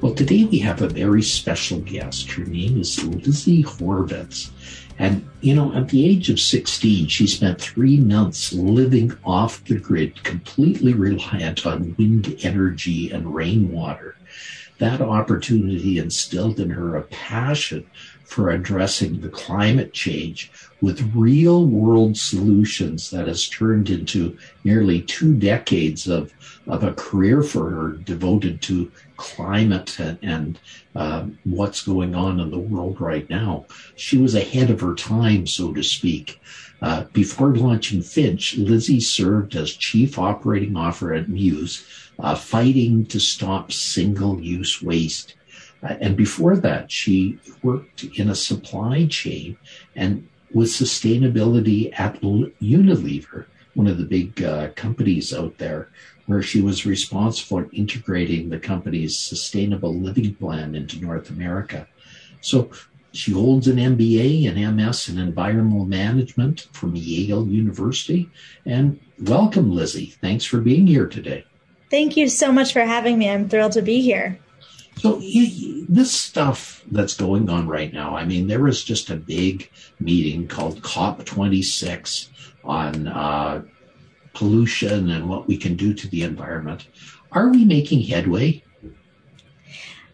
Well, today we have a very special guest. Her name is Lizzie Horvitz. And, you know, at the age of 16, she spent three months living off the grid, completely reliant on wind energy and rainwater. That opportunity instilled in her a passion for addressing the climate change with real world solutions that has turned into nearly two decades of, of a career for her devoted to climate and, and um, what's going on in the world right now. She was ahead of her time, so to speak. Uh, before launching Finch, Lizzie served as chief operating officer at Muuse, uh, fighting to stop single use waste. Uh, and before that, she worked in a supply chain and with sustainability at Unilever, one of the big uh, companies out there, where she was responsible for integrating the company's sustainable living plan into North America. So she holds an MBA and MS in environmental management from Yale University. And welcome, Lizzie. Thanks for being here today. Thank you so much for having me. I'm thrilled to be here. So this stuff that's going on right now, I mean, there was just a big meeting called COP26 on uh, pollution and what we can do to the environment. Are we making headway?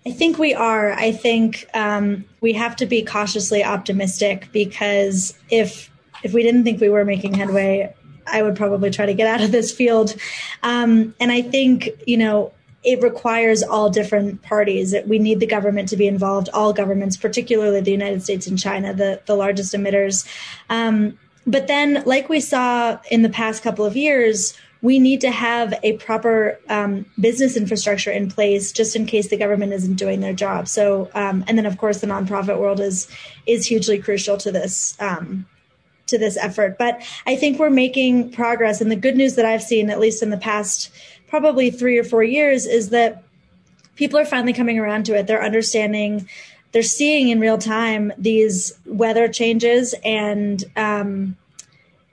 I think we are. I think um, we have to be cautiously optimistic because if if we didn't think we were making headway, I would probably try to get out of this field. Um, and I think you know it requires all different parties. We need the government to be involved, all governments, particularly the United States and China, the, the largest emitters. Um, but then, like we saw in the past couple of years, we need to have a proper um, business infrastructure in place just in case the government isn't doing their job. So, um, and then of course the nonprofit world is is hugely crucial to this um, to this effort. But I think we're making progress, and the good news that I've seen, at least in the past probably three or four years is that people are finally coming around to it. They're understanding, they're seeing in real time these weather changes and um,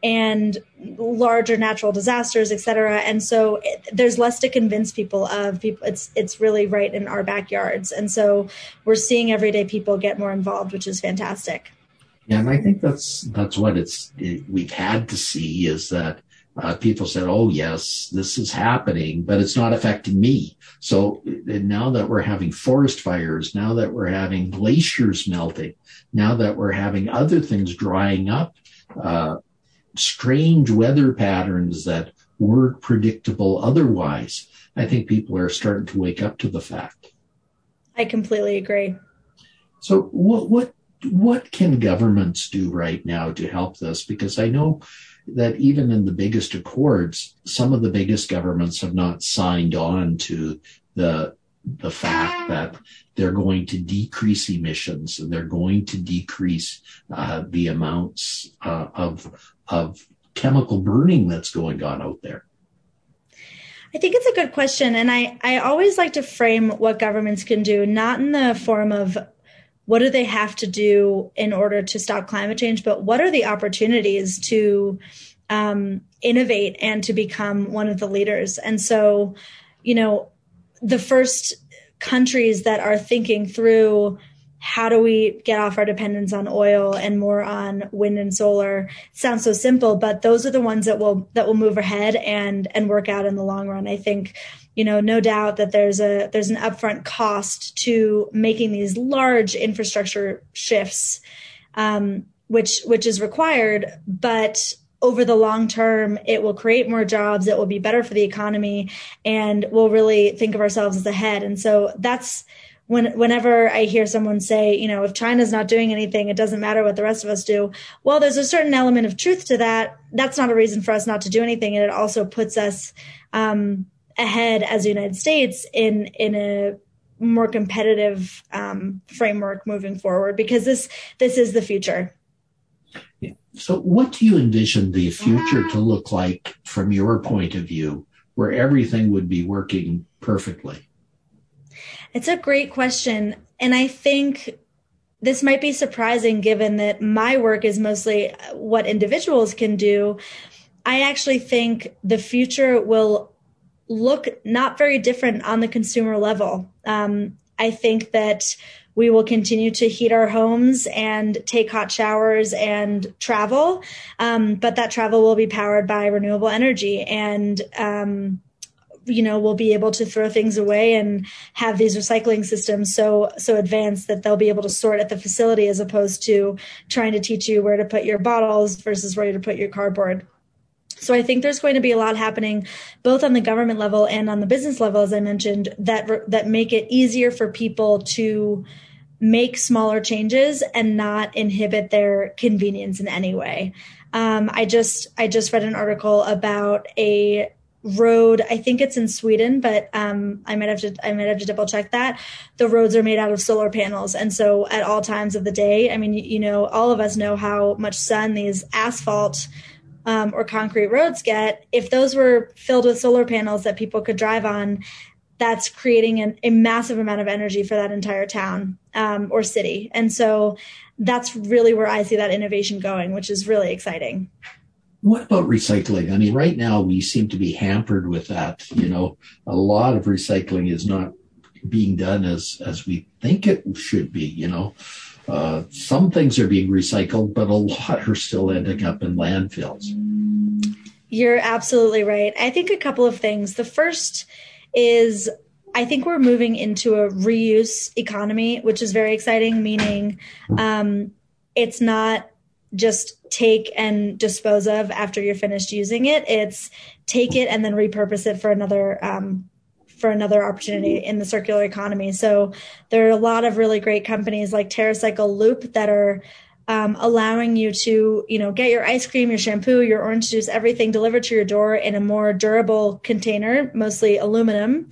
and larger natural disasters, et cetera. And so it, there's less to convince people of. People, it's it's really right in our backyards, and so we're seeing everyday people get more involved, which is fantastic. Yeah, and I think that's that's what it's it, we've had to see is that uh, people said, "Oh yes, this is happening, but it's not affecting me." So now that we're having forest fires, now that we're having glaciers melting, now that we're having other things drying up, uh, strange weather patterns that weren't predictable otherwise, I think people are starting to wake up to the fact. I completely agree. So what what what can governments do right now to help this? Because I know that even in the biggest accords, some of the biggest governments have not signed on to the the fact that they're going to decrease emissions and they're going to decrease uh, the amounts uh, of of chemical burning that's going on out there. I think it's a good question. And I, I always like to frame what governments can do, not in the form of what do they have to do in order to stop climate change? But what are the opportunities to um, innovate and to become one of the leaders? And so you know the first countries that are thinking through how do we get off our dependence on oil and more on wind and solar sounds so simple but those are the ones that will that will move ahead and and work out in the long run. I think you know, no doubt that there's a there's an upfront cost to making these large infrastructure shifts, um, which which is required, but over the long term, it will create more jobs. It will be better for the economy, and we'll really think of ourselves as ahead. And so that's when whenever I hear someone say, you know, if China's not doing anything, it doesn't matter what the rest of us do. Well, there's a certain element of truth to that. That's not a reason for us not to do anything, and it also puts us um, ahead as the United States in in a more competitive um, framework moving forward because this this is the future. Yeah. So, what do you envision the future to look like from your point of view, where everything would be working perfectly? It's a great question. And I think this might be surprising given that my work is mostly what individuals can do. I actually think the future will look not very different on the consumer level. Um, I think that we will continue to heat our homes and take hot showers and travel, um, but that travel will be powered by renewable energy and um, you know we'll be able to throw things away and have these recycling systems so so advanced that they'll be able to sort at the facility as opposed to trying to teach you where to put your bottles versus where to put your cardboard so I think there's going to be a lot happening both on the government level and on the business level as I mentioned that that make it easier for people to make smaller changes and not inhibit their convenience in any way. Um, I just I just read an article about a road i think it's in sweden but um, i might have to i might have to double check that the roads are made out of solar panels and so at all times of the day i mean you, know all of us know how much sun these asphalt um, or concrete roads get if those were filled with solar panels that people could drive on that's creating an, a massive amount of energy for that entire town um, or city and so that's really where i see that innovation going which is really exciting what about recycling? I mean, right now we seem to be hampered with that. You know, a lot of recycling is not being done as as we think it should be. You know, uh, some things are being recycled, but a lot are still ending up in landfills. You're absolutely right. I think a couple of things. The first is I think we're moving into a reuse economy, which is very exciting, meaning um, it's not just take and dispose of after you're finished using it. It's take it and then repurpose it for another um, for another opportunity in the circular economy. So there are a lot of really great companies like TerraCycle Loop that are um, allowing you to, you know, get your ice cream, your shampoo, your orange juice, everything delivered to your door in a more durable container, mostly aluminum.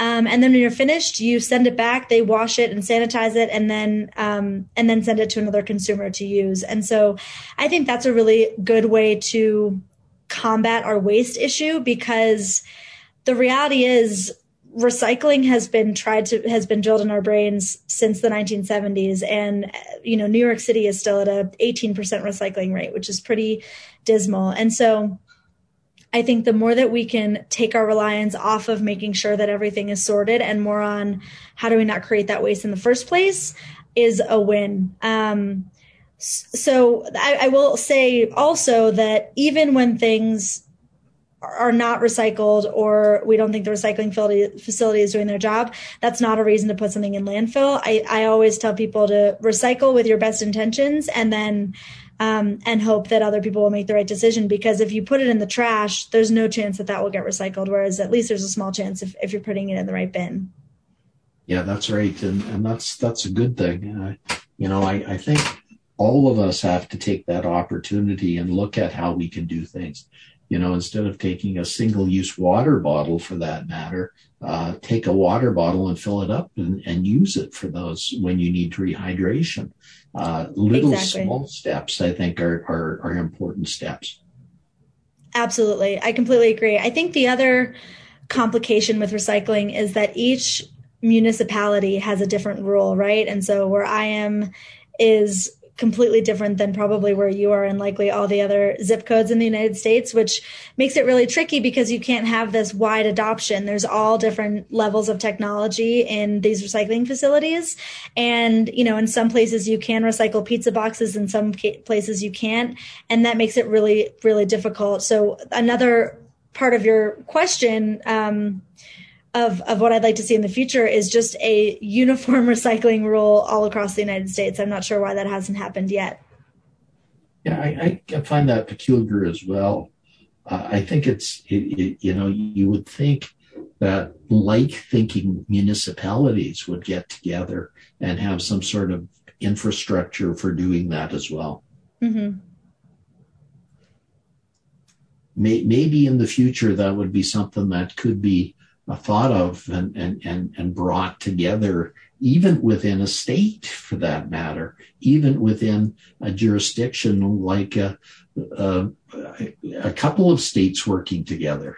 Um, and then when you're finished, you send it back. They wash it and sanitize it, and then um, and then send it to another consumer to use. And so, I think that's a really good way to combat our waste issue because the reality is recycling has been tried to has been drilled in our brains since the 1970s and you know new york city is still at a 18% recycling rate which is pretty dismal and so I think the more that we can take our reliance off of making sure that everything is sorted and more on how do we not create that waste in the first place is a win. Um, so I, I will say also that even when things are not recycled or we don't think the recycling facility is doing their job, that's not a reason to put something in landfill. I, I always tell people to recycle with your best intentions and then um, and hope that other people will make the right decision. Because if you put it in the trash, there's no chance that that will get recycled. Whereas at least there's a small chance if, if you're putting it in the right bin. Yeah, that's right, and and that's that's a good thing. Uh, you know, I, I think all of us have to take that opportunity and look at how we can do things. You know, instead of taking a single use water bottle for that matter, uh, take a water bottle and fill it up and, and use it for those when you need rehydration. Uh, little exactly. small steps, I think, are, are, are important steps. Absolutely. I completely agree. I think the other complication with recycling is that each municipality has a different rule, right? And so where I am is completely different than probably where you are and likely all the other zip codes in the United States, which makes it really tricky because you can't have this wide adoption. There's all different levels of technology in these recycling facilities. And, you know, in some places you can recycle pizza boxes, in some places you can't. And that makes it really, really difficult. So another part of your question, um, of, of what I'd like to see in the future is just a uniform recycling rule all across the United States. I'm not sure why that hasn't happened yet. Yeah, I, I find that peculiar as well. Uh, I think it's, it, it, you know, you would think that like thinking municipalities would get together and have some sort of infrastructure for doing that as well. Mm-hmm. May, maybe in the future that would be something that could be thought of and, and, and, and brought together, even within a state for that matter, even within a jurisdiction like a, a, a couple of states working together.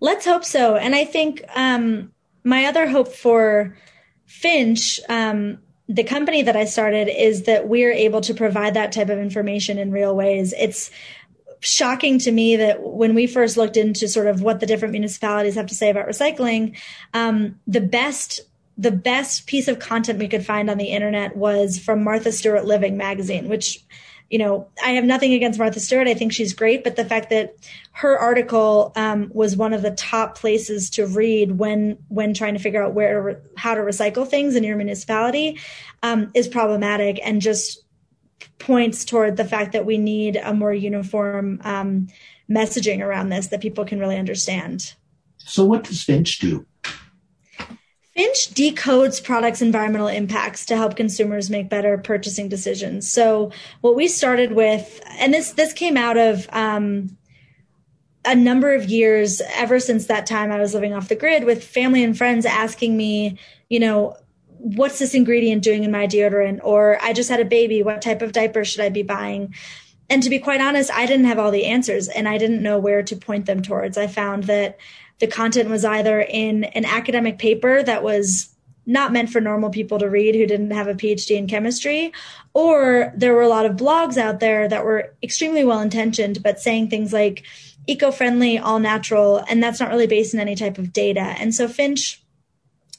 Let's hope so. And I think um, my other hope for Finch, um, the company that I started, is that we're able to provide that type of information in real ways. It's shocking to me that when we first looked into sort of what the different municipalities have to say about recycling, um, the best the best piece of content we could find on the internet was from Martha Stewart Living magazine, which you know, I have nothing against Martha Stewart. I think she's great, but the fact that her article um, was one of the top places to read when when trying to figure out where how to recycle things in your municipality um, is problematic and just points toward the fact that we need a more uniform um, messaging around this that people can really understand. So, what does Finch do? Finch decodes products' environmental impacts to help consumers make better purchasing decisions. So, what we started with, and this this came out of um, a number of years ever since that time I was living off the grid with family and friends asking me, you know, what's this ingredient doing in my deodorant? Or I just had a baby. What type of diaper should I be buying? And to be quite honest, I didn't have all the answers and I didn't know where to point them towards. I found that the content was either in an academic paper that was not meant for normal people to read who didn't have a PhD in chemistry, or there were a lot of blogs out there that were extremely well intentioned, but saying things like eco friendly, all natural, and that's not really based in any type of data. And so Finch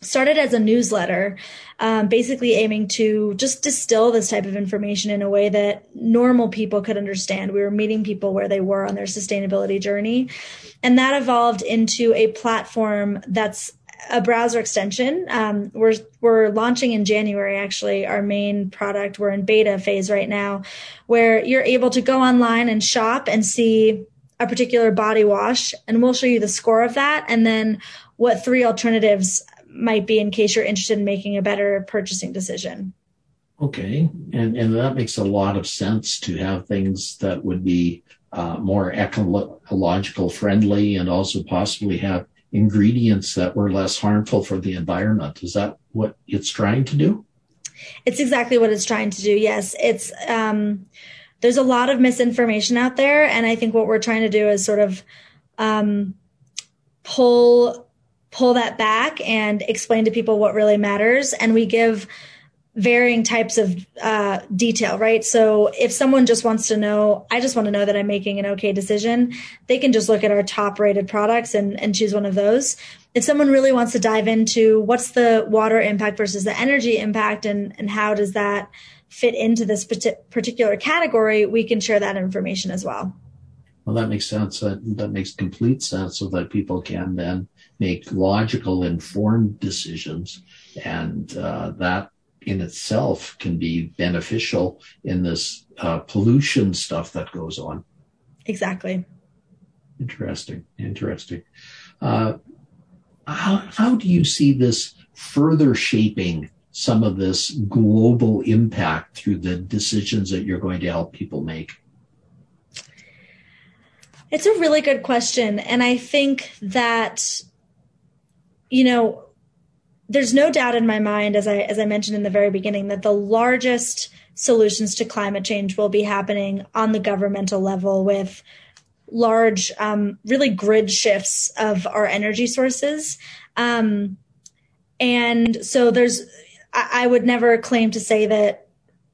started as a newsletter, um, basically aiming to just distill this type of information in a way that normal people could understand. We were meeting people where they were on their sustainability journey. And that evolved into a platform that's a browser extension. Um, we're we're launching in January. Actually, our main product. We're in beta phase right now, where you're able to go online and shop and see a particular body wash, and we'll show you the score of that, and then what three alternatives might be in case you're interested in making a better purchasing decision. Okay, and and that makes a lot of sense to have things that would be uh, more ecological friendly and also possibly have ingredients that were less harmful for the environment. Is that what it's trying to do? It's exactly what it's trying to do. Yes, it's um, there's a lot of misinformation out there, and I think what we're trying to do is sort of um, pull pull that back and explain to people what really matters. And we give varying types of uh, detail, right? So if someone just wants to know, I just want to know that I'm making an okay decision, they can just look at our top rated products and, and choose one of those. If someone really wants to dive into what's the water impact versus the energy impact and, and how does that fit into this particular category, we can share that information as well. Well, that makes sense. That, that makes complete sense so that people can then make logical, informed decisions. And uh, that in itself can be beneficial in this uh, pollution stuff that goes on. Exactly. Interesting. Interesting. Uh, how, how do you see this further shaping some of this global impact through the decisions that you're going to help people make? It's a really good question. And I think that, you know, there's no doubt in my mind, as I as I mentioned in the very beginning, that the largest solutions to climate change will be happening on the governmental level with large, um, really grid shifts of our energy sources. Um, and so there's, I, I would never claim to say that,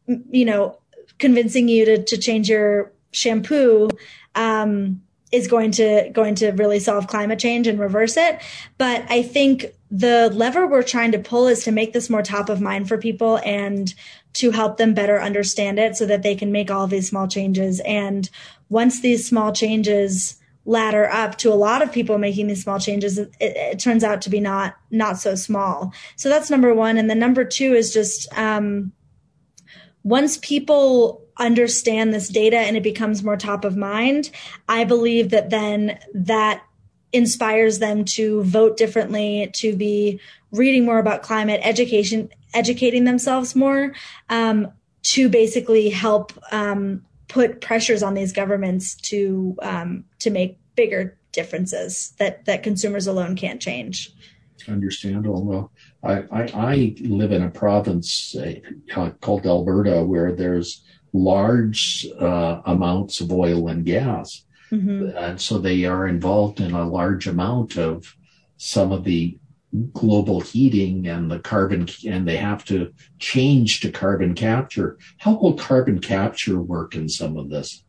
you know, convincing you to, to change your shampoo um, is going to going to really solve climate change and reverse it. But I think the lever we're trying to pull is to make this more top of mind for people and to help them better understand it so that they can make all these small changes. And once these small changes ladder up to a lot of people making these small changes, it, it turns out to be not not so small. So that's number one. And then number two is just um, once people understand this data and it becomes more top of mind, I believe that then that inspires them to vote differently, to be reading more about climate education, educating themselves more, um, to basically help um, put pressures on these governments to um, to make bigger differences that that consumers alone can't change. Understandable. Well, I, I, I live in a province uh, called Alberta where there's large uh, amounts of oil and gas. Mm-hmm. And so they are involved in a large amount of some of the global heating and the carbon, and they have to change to carbon capture. How will carbon capture work in some of this?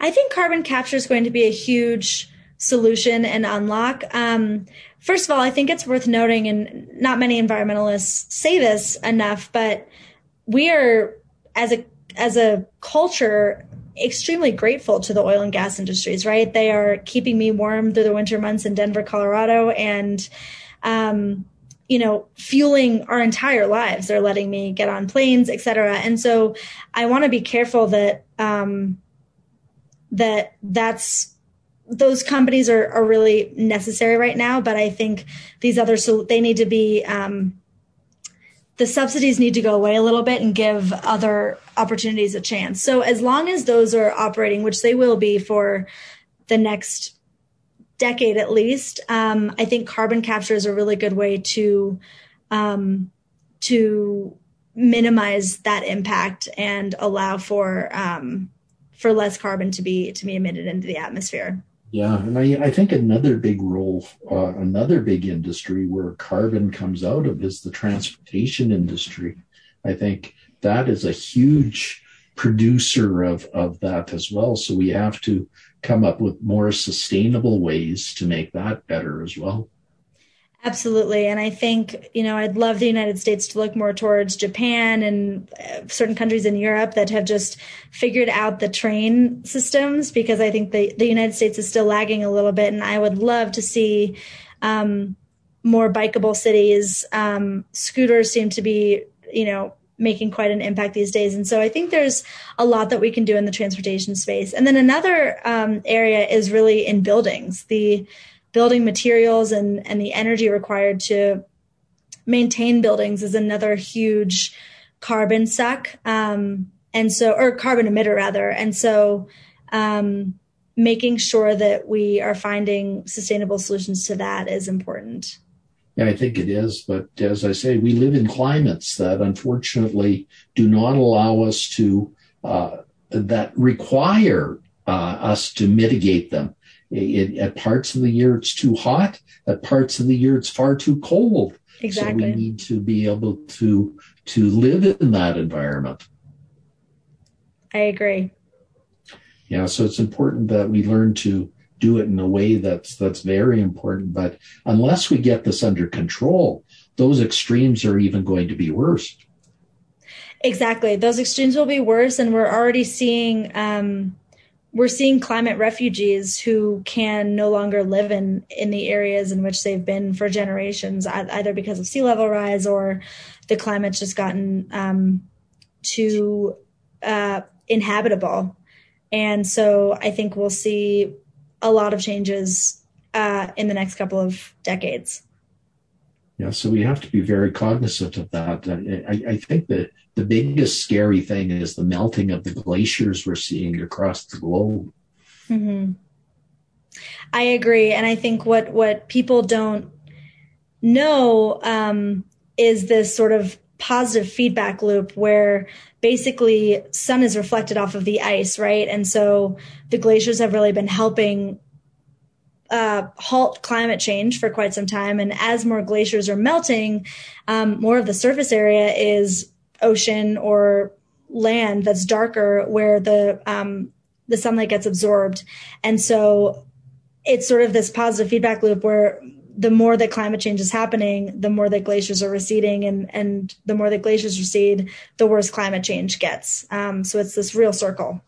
I think carbon capture is going to be a huge solution and unlock. Um, first of all, I think it's worth noting, and not many environmentalists say this enough, but we are as a as a culture extremely grateful to the oil and gas industries. Right, they are keeping me warm through the winter months in Denver, Colorado, and um, you know, fueling our entire lives. They're letting me get on planes, et cetera. And so I want to be careful that, um, that that's, those companies are, are really necessary right now. But I think these other, so they need to be, um, the subsidies need to go away a little bit and give other opportunities a chance. So as long as those are operating, which they will be for the next decade at least, um, I think carbon capture is a really good way to um, to minimize that impact and allow for um, for less carbon to be to be emitted into the atmosphere. Yeah, and I, I think another big role, uh, another big industry where carbon comes out of is the transportation industry. I think that is a huge producer of of that as well. So we have to come up with more sustainable ways to make that better as well. Absolutely. And I think, you know, I'd love the United States to look more towards Japan and uh, certain countries in Europe that have just figured out the train systems because I think the, the United States is still lagging a little bit. And I would love to see um, more bikeable cities. Um, scooters seem to be, you know, making quite an impact these days. And so I think there's a lot that we can do in the transportation space. And then another um, area is really in buildings, the building materials and, and the energy required to maintain buildings is another huge carbon suck. Um, and so, or carbon emitter rather. And so, um, making sure that we are finding sustainable solutions to that is important. Yeah, I think it is. But as I say, we live in climates that unfortunately do not allow us to, uh, that require uh, us to mitigate them. It, at parts of the year, it's too hot. At parts of the year, it's far too cold. Exactly. So we need to be able to to live in that environment. I agree. Yeah, so it's important that we learn to do it in a way that's that's very important. But unless we get this under control, those extremes are even going to be worse. Exactly, those extremes will be worse, and we're already seeing um, we're seeing climate refugees who can no longer live in in the areas in which they've been for generations, either because of sea level rise or the climate's just gotten um, too uh, inhabitable. And so I think we'll see a lot of changes uh, in the next couple of decades. Yeah, so we have to be very cognizant of that. I, I, think that the biggest scary thing is the melting of the glaciers we're seeing across the globe. Mm-hmm. I agree, and I think what what people don't know um, is this sort of positive feedback loop where basically sun is reflected off of the ice, right? And so the glaciers have really been helping uh, halt climate change for quite some time. And as more glaciers are melting, um, more of the surface area is ocean or land that's darker where the um, the sunlight gets absorbed. And so it's sort of this positive feedback loop where the more that climate change is happening, the more that glaciers are receding, and and the more that glaciers recede, the worse climate change gets. Um, so it's this real circle.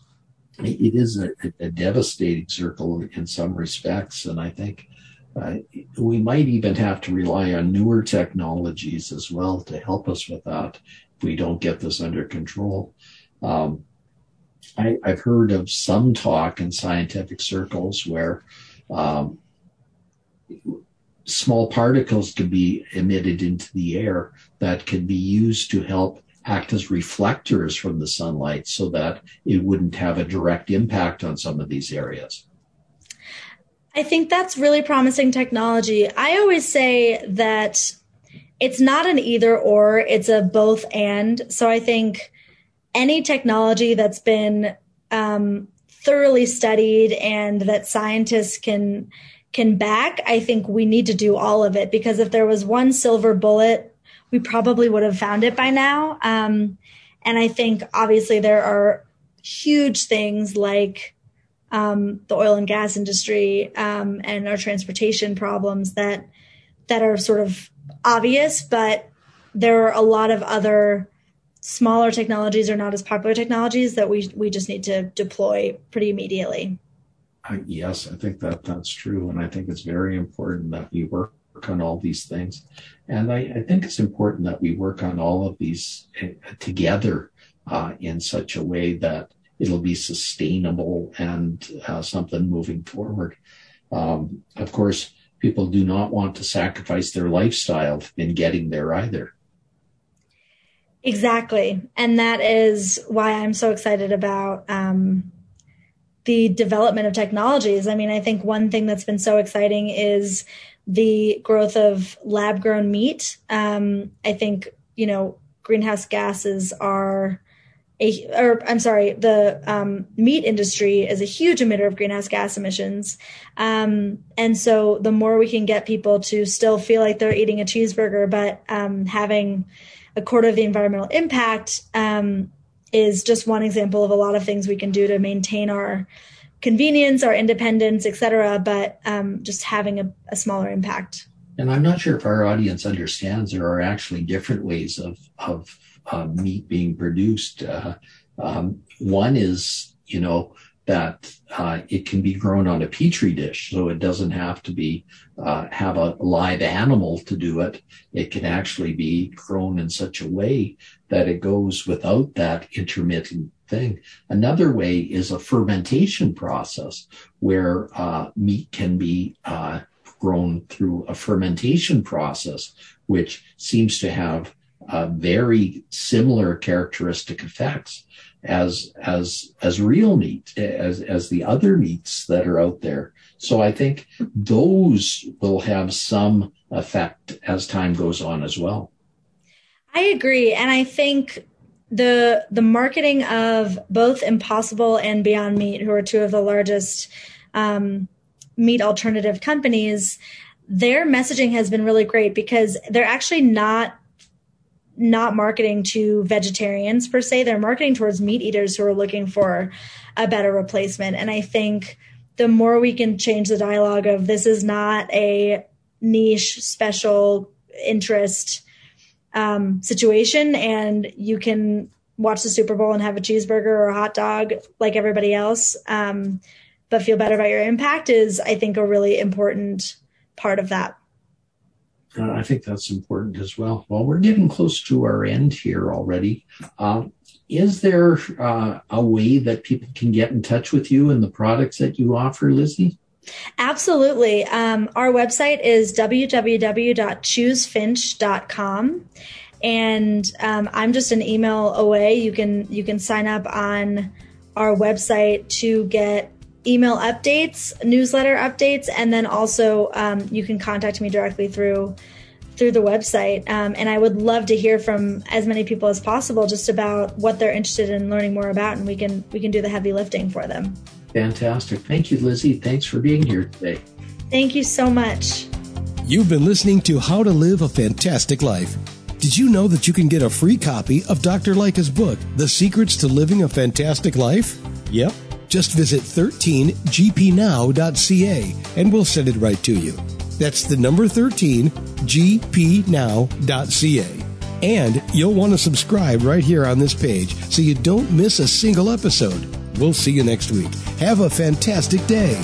It is a, a, devastating circle in some respects, and I think uh, we might even have to rely on newer technologies as well to help us with that if we don't get this under control. Um, I, have heard of some talk in scientific circles where um, small particles can be emitted into the air that can be used to help act as reflectors from the sunlight so that it wouldn't have a direct impact on some of these areas. I think that's really promising technology. I always say that it's not an either or, it's a both and. So I think any technology that's been um, thoroughly studied and that scientists can can back, I think we need to do all of it because if there was one silver bullet, we probably would have found it by now. Um, and I think obviously there are huge things like um, the oil and gas industry um, and our transportation problems that that are sort of obvious, but there are a lot of other smaller technologies or not as popular technologies that we we just need to deploy pretty immediately. Uh, yes, I think that that's true, and I think it's very important that we work on all these things, and I, I think it's important that we work on all of these uh, together uh, in such a way that it'll be sustainable and uh, something moving forward. Um, of course, people do not want to sacrifice their lifestyle in getting there either. Exactly. And that is why I'm so excited about um, the development of technologies. I mean, I think one thing that's been so exciting is the growth of lab grown meat. Um, I think, you know, greenhouse gases are a, or I'm sorry, the um, meat industry is a huge emitter of greenhouse gas emissions. Um, and so the more we can get people to still feel like they're eating a cheeseburger, but um, having a quarter of the environmental impact um, is just one example of a lot of things we can do to maintain our convenience, our independence, et cetera, but um, just having a, a smaller impact. And I'm not sure if our audience understands there are actually different ways of, of uh, meat being produced. Uh, um, one is, you know, that uh, it can be grown on a petri dish, so it doesn't have to be uh, have a live animal to do it. It can actually be grown in such a way that it goes without that intermittent thing. Another way is a fermentation process where uh, meat can be uh, grown through a fermentation process, which seems to have uh, very similar characteristic effects as as as real meat as as the other meats that are out there. So i think those will have some effect as time goes on as well. I agree. And i think the the marketing of both impossible and beyond meat who are two of the largest um, meat alternative companies their messaging has been really great because they're actually not not marketing to vegetarians per se. They're marketing towards meat eaters who are looking for a better replacement. And I think the more we can change the dialogue of this is not a niche special interest um, situation and you can watch the Super Bowl and have a cheeseburger or a hot dog like everybody else, um, but feel better about your impact is, I think, a really important part of that. Uh, I think that's important as well. Well, we're getting close to our end here already. Uh, is there uh, a way that people can get in touch with you and the products that you offer, Lizzie? Absolutely. Um, our website is www.choosefinch.com and um, I'm just an email away. You can you can sign up on our website to get email updates, newsletter updates, and then also um, you can contact me directly through through the website. Um, and I would love to hear from as many people as possible just about what they're interested in learning more about, and we can we can do the heavy lifting for them. Fantastic! Thank you, Lizzie. Thanks for being here today. Thank you so much. You've been listening to How to Live a Fantastic Life. Did you know that you can get a free copy of Dr. Lycka's book, The Secrets to Living a Fantastic Life? Yep just visit 13gpnow.ca and we'll send it right to you. That's the number 13 gpnow.ca. And you'll want to subscribe right here on this page so you don't miss a single episode. We'll see you next week. Have a fantastic day.